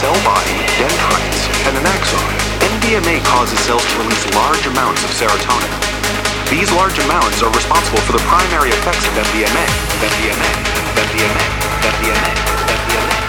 Cell body, dendrites, and an axon. MDMA causes cells to release large amounts of serotonin. These large amounts are responsible for the primary effects of MDMA. MDMA. MDMA. MDMA. MDMA.